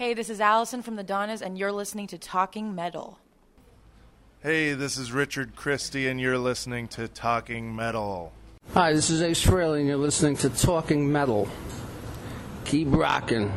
Hey, this is Allison from the Donnas, and you're listening to Talking Metal. Hey, this is Richard Christie, and you're listening to Talking Metal. Hi, this is Ace Frehley, and you're listening to Talking Metal. Keep rocking.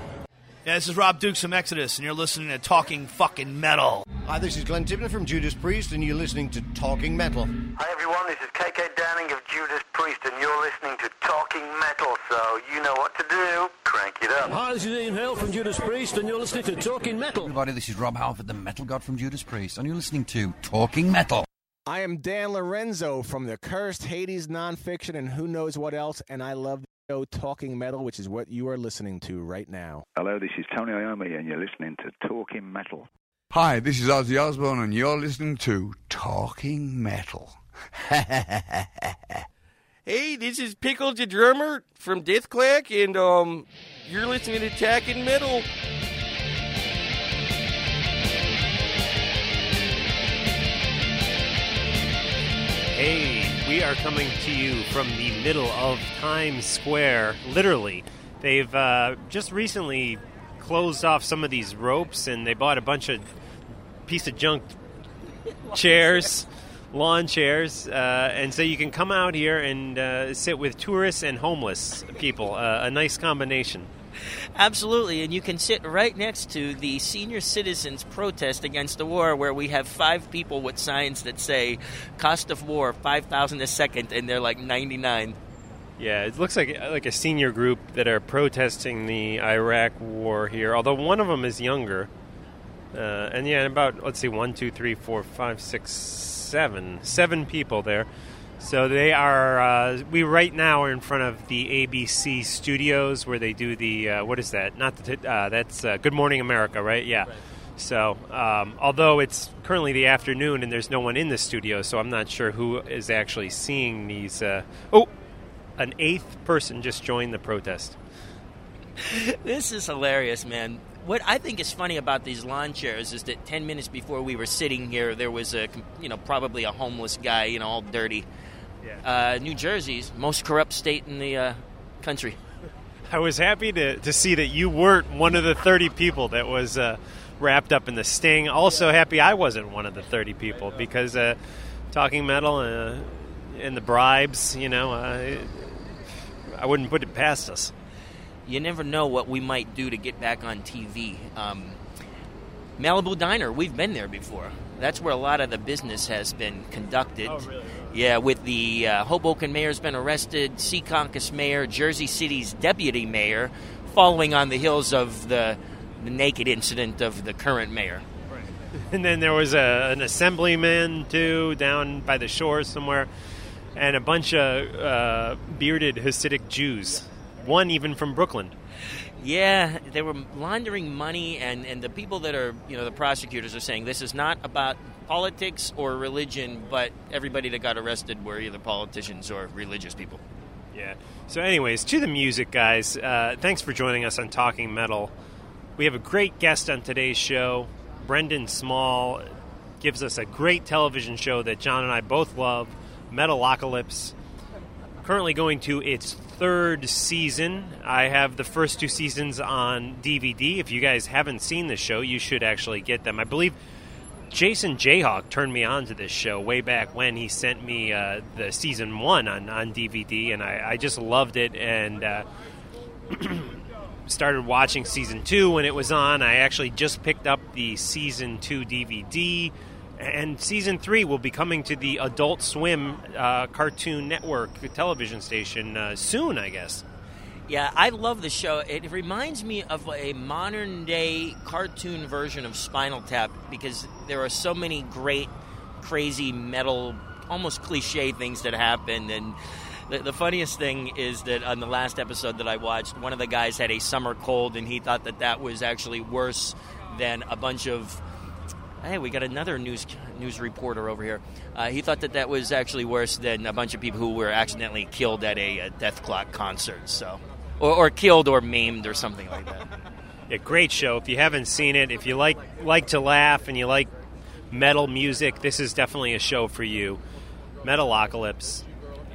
Yeah, this is Rob Dukes from Exodus, and you're listening to Talking Fucking Metal. Hi, this is Glenn Tipton from Judas Priest, and you're listening to Talking Metal. Hi everyone, this is KK Downing of Judas Priest, and you're listening to Talking Metal, so you know what to do. Crank it up. Hi, this is Ian Hill from Judas Priest, and you're listening to Talking Metal. Everybody, this is Rob Halford, the Metal God from Judas Priest, and you're listening to Talking Metal. I am Dan Lorenzo from the Cursed Hades Nonfiction and who knows what else, and I love the show Talking Metal, which is what you are listening to right now. Hello, this is Tony Iommi, and you're listening to Talking Metal. Hi, this is Ozzy Osbourne, and you're listening to Talking Metal. hey, this is Pickle the Drummer from Dethklok, and um, you're listening to Talking Metal. We are coming to you from the middle of Times Square, literally. They've uh, just recently closed off some of these ropes and they bought a bunch of piece of junk chairs, lawn chairs, uh, and so you can come out here and uh, sit with tourists and homeless people. Uh, a nice combination. Absolutely, and you can sit right next to the senior citizens protest against the war, where we have five people with signs that say "cost of war five thousand a second, and they're like ninety nine. Yeah, it looks like like a senior group that are protesting the Iraq war here. Although one of them is younger, uh, and yeah, about let's see, one, two, three, four, five, six, seven, seven people there. So they are. Uh, we right now are in front of the ABC studios where they do the uh, what is that? Not the uh, that's uh, Good Morning America, right? Yeah. Right. So um, although it's currently the afternoon and there's no one in the studio, so I'm not sure who is actually seeing these. Uh, oh, an eighth person just joined the protest. this is hilarious, man. What I think is funny about these lawn chairs is that 10 minutes before we were sitting here, there was a, you know, probably a homeless guy, you know, all dirty uh, New Jersey's most corrupt state in the uh, country. I was happy to, to see that you weren't one of the 30 people that was uh, wrapped up in the sting. Also, happy I wasn't one of the 30 people because uh, talking metal uh, and the bribes, you know, uh, I wouldn't put it past us. You never know what we might do to get back on TV. Um, Malibu Diner, we've been there before. That's where a lot of the business has been conducted. Oh, really? Yeah, with the uh, Hoboken mayor's been arrested, Secaucus mayor, Jersey City's deputy mayor, following on the heels of the, the naked incident of the current mayor. Right. And then there was a, an assemblyman, too, down by the shore somewhere, and a bunch of uh, bearded Hasidic Jews, one even from Brooklyn. Yeah, they were laundering money, and, and the people that are, you know, the prosecutors are saying this is not about politics or religion, but everybody that got arrested were either politicians or religious people. Yeah. So, anyways, to the music, guys. Uh, thanks for joining us on Talking Metal. We have a great guest on today's show. Brendan Small gives us a great television show that John and I both love, Metalocalypse. Currently going to its third season. I have the first two seasons on DVD. If you guys haven't seen the show, you should actually get them. I believe Jason Jayhawk turned me on to this show way back when he sent me uh, the season one on, on DVD, and I, I just loved it. And uh, started watching season two when it was on. I actually just picked up the season two DVD, and season three will be coming to the Adult Swim uh, Cartoon Network television station uh, soon, I guess. Yeah, I love the show. It reminds me of a modern day cartoon version of Spinal Tap because there are so many great, crazy metal, almost cliche things that happen. And the, the funniest thing is that on the last episode that I watched, one of the guys had a summer cold and he thought that that was actually worse than a bunch of. Hey, we got another news news reporter over here. Uh, he thought that that was actually worse than a bunch of people who were accidentally killed at a, a Dethklok concert. So, or, or killed or maimed or something like that. Yeah, great show. If you haven't seen it, if you like like to laugh and you like metal music, this is definitely a show for you. Metalocalypse.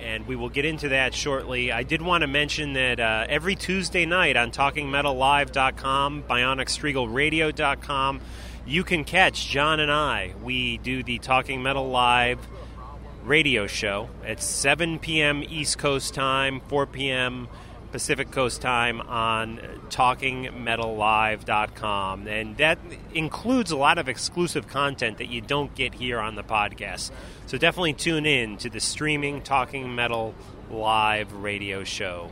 And we will get into that shortly. I did want to mention that uh, every Tuesday night on TalkingMetalLive.com, BionicStriegelRadio.com, you can catch John and I. We do the Talking Metal Live radio show at 7 p.m. East Coast time, 4 p.m. Pacific Coast time on talkingmetallive.com. And that includes a lot of exclusive content that you don't get here on the podcast. So definitely tune in to the streaming Talking Metal Live radio show.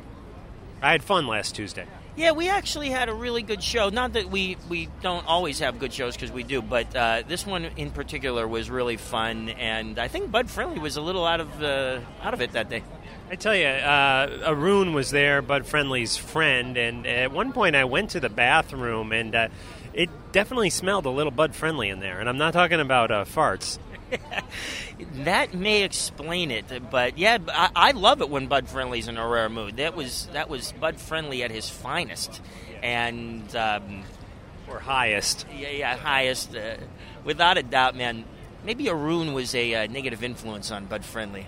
I had fun last Tuesday. Yeah, we actually had a really good show. Not that we, we don't always have good shows because we do, but uh, this one in particular was really fun, and I think Bud Friendly was a little out of uh, out of it that day. I tell you, uh, Arun was there, Bud Friendly's friend, and at one point I went to the bathroom, and uh, it definitely smelled a little Bud Friendly in there. And I'm not talking about uh, farts. that may explain it, but yeah, I, I, love it when Bud Friendly's in a rare mood. That was that was Bud Friendly at his finest, and um, or highest. Yeah, yeah, highest, uh, without a doubt, man. Maybe Arun was a uh, negative influence on Bud Friendly.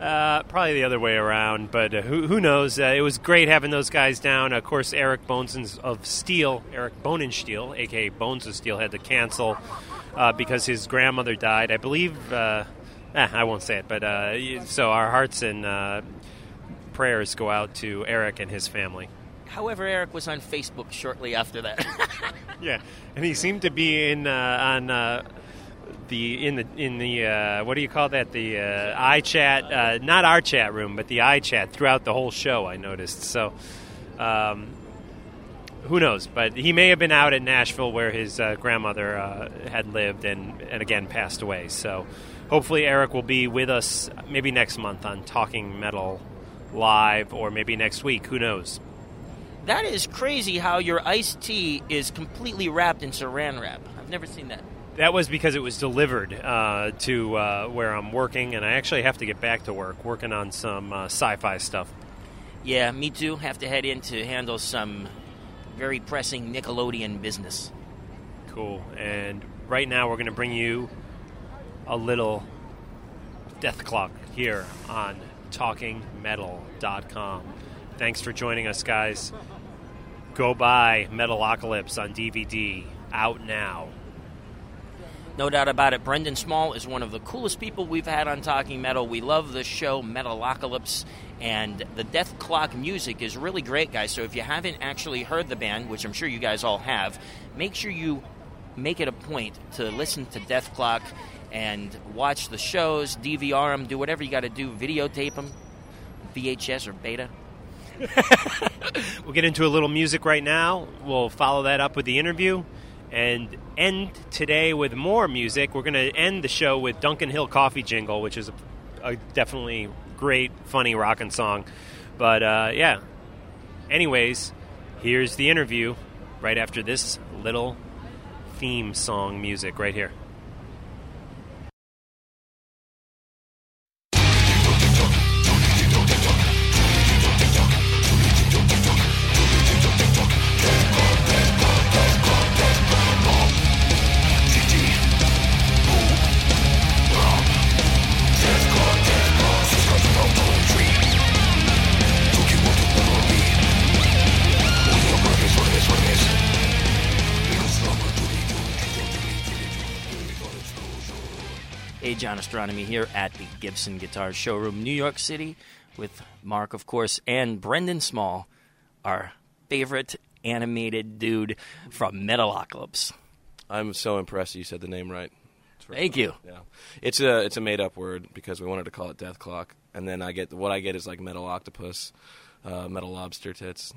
Uh, probably the other way around, but uh, who, who knows? Uh, it was great having those guys down. Of course, Eric Bones of Steel, Eric Bonensteel, aka Bones of Steel, had to cancel uh, because his grandmother died. I believe. Eh, I won't say it, but so our hearts and prayers go out to Eric and his family. However, Eric was on Facebook shortly after that. yeah, and he seemed to be in on the in the in the uh, what do you call that? The uh, i chat uh, not our chat room but the i chat throughout the whole show I noticed. So um, who knows? But he may have been out at Nashville where his uh, grandmother uh, had lived and and again passed away. So hopefully Eric will be with us maybe next month on Talking Metal live or maybe next week. Who knows? That is crazy how your iced tea is completely wrapped in saran wrap. I've never seen that that was because it was delivered uh, to uh, where I'm working, and I actually have to get back to work, working on some uh, sci-fi stuff. Yeah, me too. Have to head in to handle some very pressing Nickelodeon business. Cool. And right now, we're going to bring you a little Dethklok here on TalkingMetal.com. Thanks for joining us, guys. Go buy Metalocalypse on DVD. Out now. No doubt about it. Brendan Small is one of the coolest people we've had on Talking Metal. We love the show Metalocalypse, and the Dethklok music is really great, guys. So if you haven't actually heard the band, which I'm sure you guys all have, make sure you make it a point to listen to Dethklok and watch the shows, DVR them, do whatever you got to do, videotape them, VHS or beta. we'll get into a little music right now. We'll follow that up with the interview and end today with more music. We're going to end the show with Duncan Hill Coffee Jingle, which is a, a definitely great, funny rockin' song. But uh, yeah, anyways, here's the interview right after this little theme song music right here. Astronomy here at the Gibson Guitar Showroom, New York City, with Mark, of course, and Brendan Small, our favorite animated dude from Metalocalypse. I'm so impressed you said the name right. Thank you. Yeah, it's a it's a made up word because we wanted to call it Dethklok, and then I get what I get is like metal octopus, uh, metal lobster tits.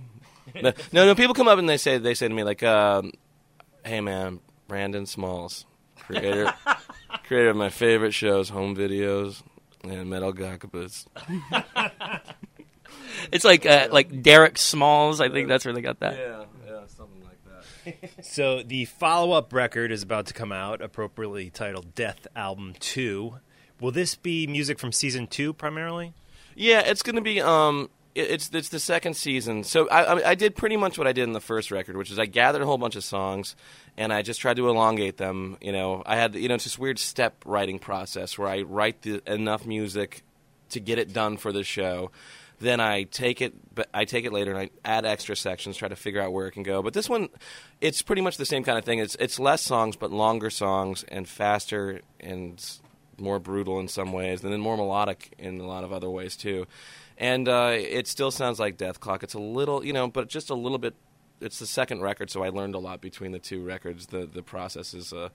no, no, no, People come up and they say they say to me like, um, "Hey man, Brandon Smalls, creator creator of my favorite shows, home videos, and metal octopus." It's like uh, like Derek Smalls. I think that's where they got that. Yeah, yeah, something like that. So the follow-up record is about to come out, appropriately titled Death Album 2. Will this be music from season 2 primarily? Yeah, it's going to be. Um, it- it's it's the second season. So I, I did pretty much what I did in the first record, which is I gathered a whole bunch of songs, and I just tried to elongate them. You know, I had you know it's this weird step writing process where I write the, enough music to get it done for the show. Then I take it, but I take it later and I add extra sections, try to figure out where it can go. But this one, it's pretty much the same kind of thing. It's it's less songs, but longer songs and faster and more brutal in some ways, and then more melodic in a lot of other ways too. And uh, it still sounds like Dethklok. It's a little, you know, but just a little bit. It's the second record, so I learned a lot between the two records. The the process is. Uh,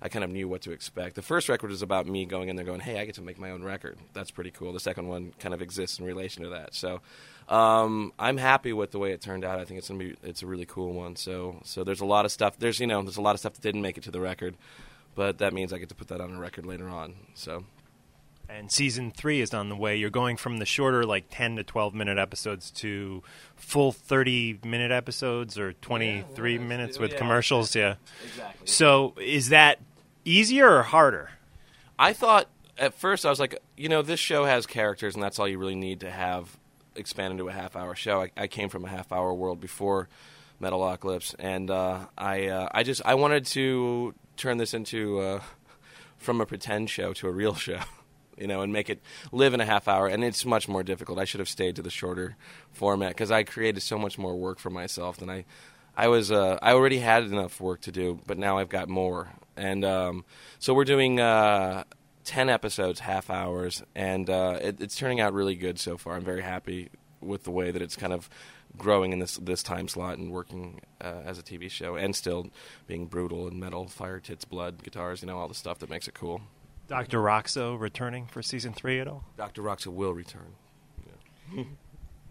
I kind of knew what to expect. The first record is about me going in there going, "Hey, I get to make my own record." That's pretty cool. The second one kind of exists in relation to that. So, um, I'm happy with the way it turned out. I think it's gonna be it's a really cool one. So, so there's a lot of stuff. There's you know there's a lot of stuff that didn't make it to the record, but that means I get to put that on a record later on. So, And season 3 is on the way. You're going from the shorter like 10 to 12 minute episodes to full 30 minute episodes or 23 minutes with yeah. commercials, yeah. Exactly. So, is that easier or harder? I thought at first I was like, you know, this show has characters, and that's all you really need to have expand into a half-hour show. I, I came from a half-hour world before Metalocalypse, and uh, I uh, I just I wanted to turn this into uh, from a pretend show to a real show. You know, and make it live in a half hour, and it's much more difficult. I should have stayed to the shorter format because I created so much more work for myself than I I was uh, I already had enough work to do, but now I've got more. And um, so we're doing uh, ten episodes, half hours, and uh, it, it's turning out really good so far. I'm very happy with the way that it's kind of growing in this this time slot and working uh, as a TV show, and still being brutal and metal, fire, tits, blood, guitars, you know, all the stuff that makes it cool. Dr. Rockso returning for season 3 at all? Dr. Rockso will return.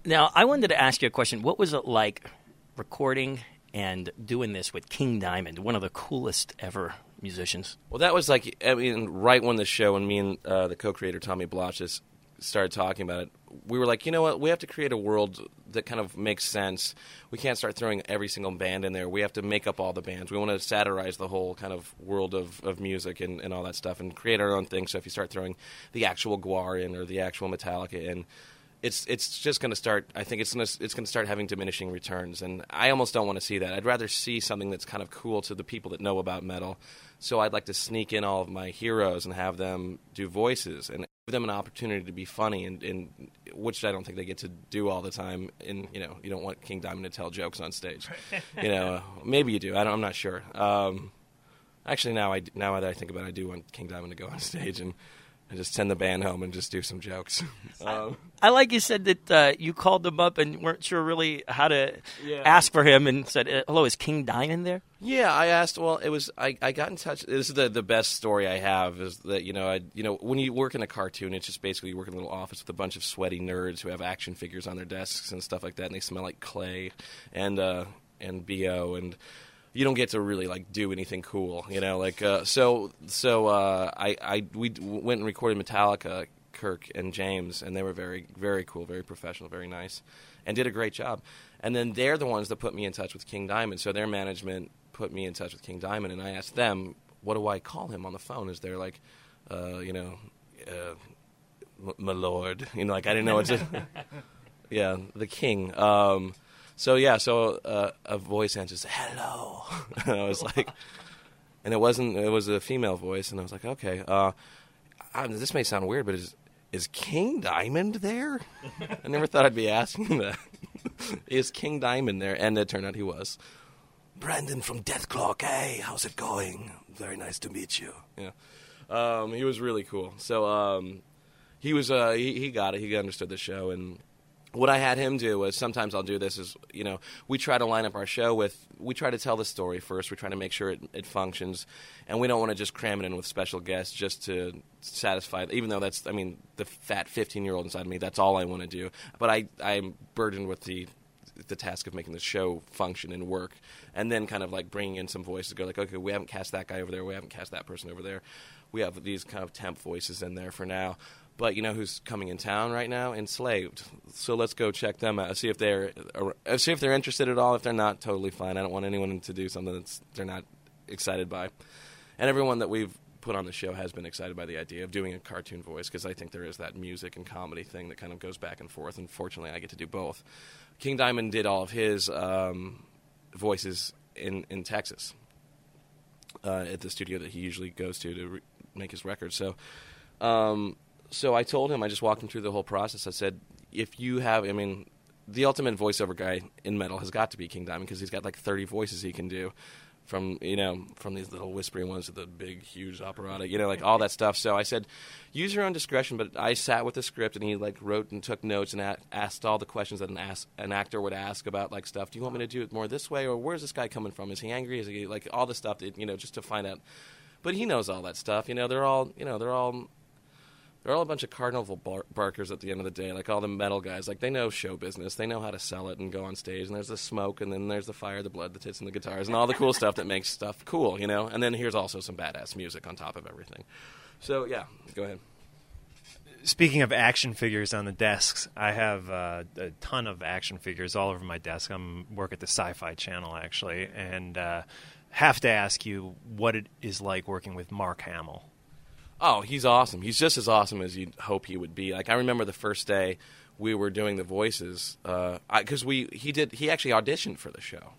Now, I wanted to ask you a question. What was it like recording and doing this with King Diamond, one of the coolest ever musicians? Well, that was like I mean, right when the show and me and uh, the co-creator Tommy Blacha started talking about it, we were like, you know what, we have to create a world that kind of makes sense. We can't start throwing every single band in there. We have to make up all the bands. We want to satirize the whole kind of world of, of music and, and all that stuff and create our own thing. So if you start throwing the actual Gwar in or the actual Metallica in, it's it's just going to start. I think it's to it's going to start having diminishing returns, and I almost don't want to see that. I'd rather see something that's kind of cool to the people that know about metal. So I'd like to sneak in all of my heroes and have them do voices and give them an opportunity to be funny, and, and which I don't think they get to do all the time. And you know, you don't want King Diamond to tell jokes on stage. you know, maybe you do. I don't, I'm not sure. Um, actually, now I now that I think about it, I do want King Diamond to go on stage and. And just send the band home and just do some jokes. um, I like you said that uh, you called them up and weren't sure really how to Yeah. ask for him and said, uh, "Hello, is King Diamond there?" Yeah, I asked. Well, it was I, I got in touch. This is the the best story I have is that you know I you know when you work in a cartoon, it's just basically you work in a little office with a bunch of sweaty nerds who have action figures on their desks and stuff like that, and they smell like clay and uh, and bo and you don't get to really like do anything cool, you know. Like uh, so so uh, I I we went and recorded Metallica, Kirk and James, and they were very very cool, very professional, very nice, and did a great job. And then they're the ones that put me in touch with King Diamond. So their management put me in touch with King Diamond, and I asked them, "What do I call him on the phone? Is there like, uh, you know, uh, my lord? You know, like I didn't know what to." yeah, the king. Um, so yeah, so uh, a voice answers, "Hello," and I was like, and it wasn't. It was a female voice, and I was like, okay. Uh, I, this may sound weird, but is is King Diamond there? I never thought I'd be asking that. is King Diamond there? And it turned out he was. Brendan from Dethklok. Hey, how's it going? Very nice to meet you. Yeah, um, he was really cool. So um, he was uh, he, he got it. He understood the show, and what I had him do was sometimes I'll do this is you know we try to line up our show with we try to tell the story first. We try to make sure it, it functions. And we don't want to just cram it in with special guests just to satisfy even though that's I mean the fat 15 year old inside of me that's all I want to do. But I I'm burdened with the the task of making the show function and work and then kind of like bringing in some voices go like okay we haven't cast that guy over there. We haven't cast that person over there. We have these kind of temp voices in there for now but you know who's coming in town right now? Enslaved. So let's go check them out. See if they're uh, see if they're interested at all. If they're not, totally fine. I don't want anyone to do something that they're not excited by. And everyone that we've put on the show has been excited by the idea of doing a cartoon voice because I think there is that music and comedy thing that kind of goes back and forth. And fortunately, I get to do both. King Diamond did all of his um, voices in in Texas uh, at the studio that he usually goes to to re- make his records. So. Um, so I told him, I just walked him through the whole process. I said, if you have, I mean, the ultimate voiceover guy in metal has got to be King Diamond because he's got like 30 voices he can do. From you know, from these little whispering ones to the big, huge operatic, you know, like all that stuff. So I said, use your own discretion. But I sat with the script and he like wrote and took notes and a- asked all the questions that an, ask, an actor would ask about like stuff. Do you want me to do it more this way or where's this guy coming from? Is he angry? Is he like all the stuff that you know just to find out? But he knows all that stuff. You know, they're all you know they're all they're all a bunch of carnival bar- barkers at the end of the day, like all the metal guys. Like they know show business, they know how to sell it and go on stage. And there's the smoke, and then there's the fire, the blood, the tits, and the guitars, and all the cool stuff that makes stuff cool, you know. And then here's also some badass music on top of everything. So yeah, go ahead. Speaking of action figures on the desks, I have uh, a ton of action figures all over my desk. I'm work at the Sci-Fi Channel actually, and uh, have to ask you what it is like working with Mark Hamill. Oh, he's awesome. He's just as awesome as you'd hope he would be. Like I remember the first day we were doing the voices because uh, we he did he actually auditioned for the show,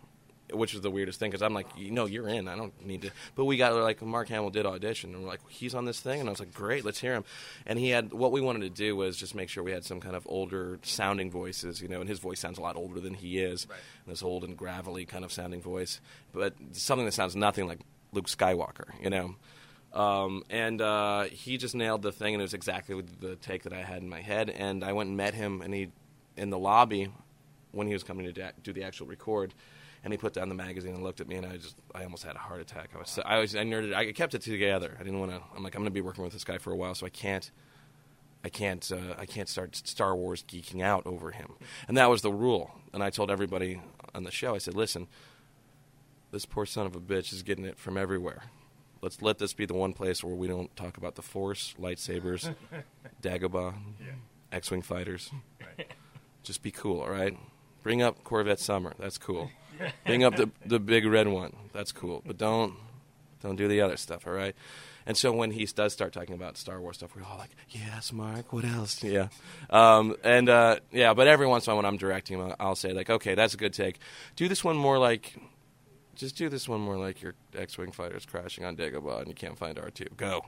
which was the weirdest thing because I'm like, you know, you're in. I don't need to. But we got like Mark Hamill did audition and we're like, he's on this thing, and I was like, great, let's hear him. And he had what we wanted to do was just make sure we had some kind of older sounding voices, you know, and his voice sounds a lot older than he is, right. this old and gravelly kind of sounding voice, but something that sounds nothing like Luke Skywalker, you know. Um, and uh, he just nailed the thing, and it was exactly the take that I had in my head. And I went and met him, and he in the lobby when he was coming to do the actual record, and he put down the magazine and looked at me, and I just I almost had a heart attack. I was I was I nerded. I kept it together. I didn't want to. I'm like I'm going to be working with this guy for a while, so I can't. I can't. Uh, I can't start Star Wars geeking out over him, and that was the rule. And I told everybody on the show. I said, "Listen, this poor son of a bitch is getting it from everywhere let's let this be the one place where we don't talk about the Force, lightsabers, Dagobah, yeah. X-wing fighters. Right. Just be cool, all right? Bring up Corvette Summer. That's cool. Bring up the the big red one. That's cool. But don't don't do the other stuff, all right? And so when he does start talking about Star Wars stuff, we're all like, "Yes, Mark. What else?" Yeah, um, and uh, yeah. But every once in a while, when I'm directing him, I'll say like, "Okay, that's a good take. Do this one more like just do this one more like your X-wing fighter is crashing on Dagobah and you can't find R2. Go.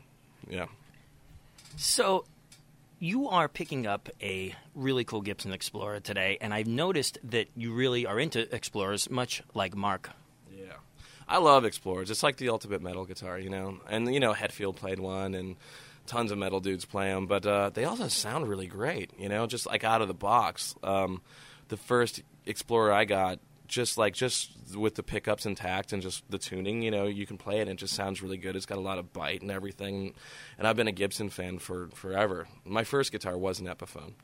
Yeah. So you are picking up a really cool Gibson Explorer today, and I've noticed that you really are into Explorers, much like Mark. Yeah. I love Explorers. It's like the ultimate metal guitar, you know. And, you know, Hetfield played one, and tons of metal dudes play them, but uh, they also sound really great, you know, just like out of the box. Um, the first Explorer I got just like just with the pickups intact and just the tuning, you know, you can play it and it just sounds really good. It's got a lot of bite and everything. And I've been a Gibson fan for forever. My first guitar was an Epiphone.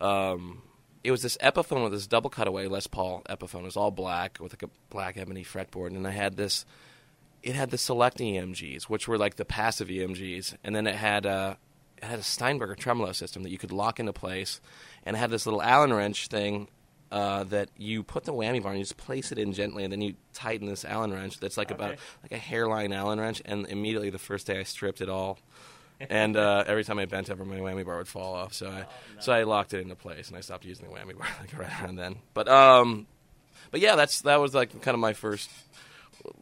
Um, it was this Epiphone with this double cutaway Les Paul Epiphone. It was all black with like a black ebony fretboard, and I had this. It had the select EMGs, which were like the passive EMGs, and then it had a it had a Steinberger tremolo system that you could lock into place, and it had this little Allen wrench thing uh, that you put the whammy bar and you just place it in gently, and then you tighten this Allen wrench. That's like okay. about like a hairline Allen wrench. And immediately the first day I stripped it all, and uh, every time I bent over, my whammy bar would fall off. So I oh, no. so I locked it into place, and I stopped using the whammy bar like right around then. But um, but yeah, that's that was like kind of my first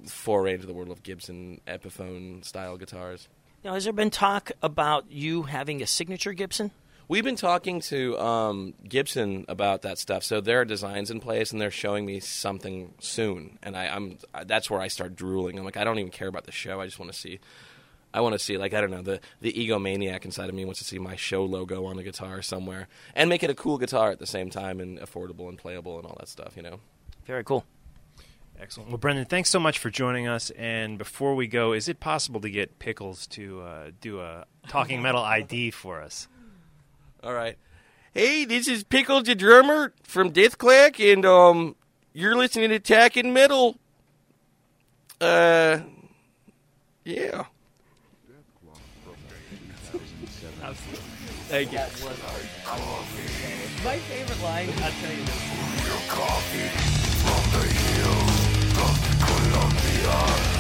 foray into the world of Gibson Epiphone style guitars. Now, has there been talk about you having a signature Gibson? We've been talking to um, Gibson about that stuff. So there are designs in place, and they're showing me something soon. And I, am that's where I start drooling. I'm like, I don't even care about the show. I just want to see I want to see like I don't know the the egomaniac inside of me wants to see my show logo on the guitar somewhere and make it a cool guitar at the same time and affordable and playable and all that stuff. You know. Very cool. Excellent. Well, Brendan, thanks so much for joining us. And before we go, is it possible to get Pickles to uh, do a Talking Metal ID for us? All right. Hey, this is Pickles the drummer from Dethklok, and um, you're listening to Talking Metal. Uh, yeah. Absolutely. Thank you. My favorite line, I'll tell you this. Death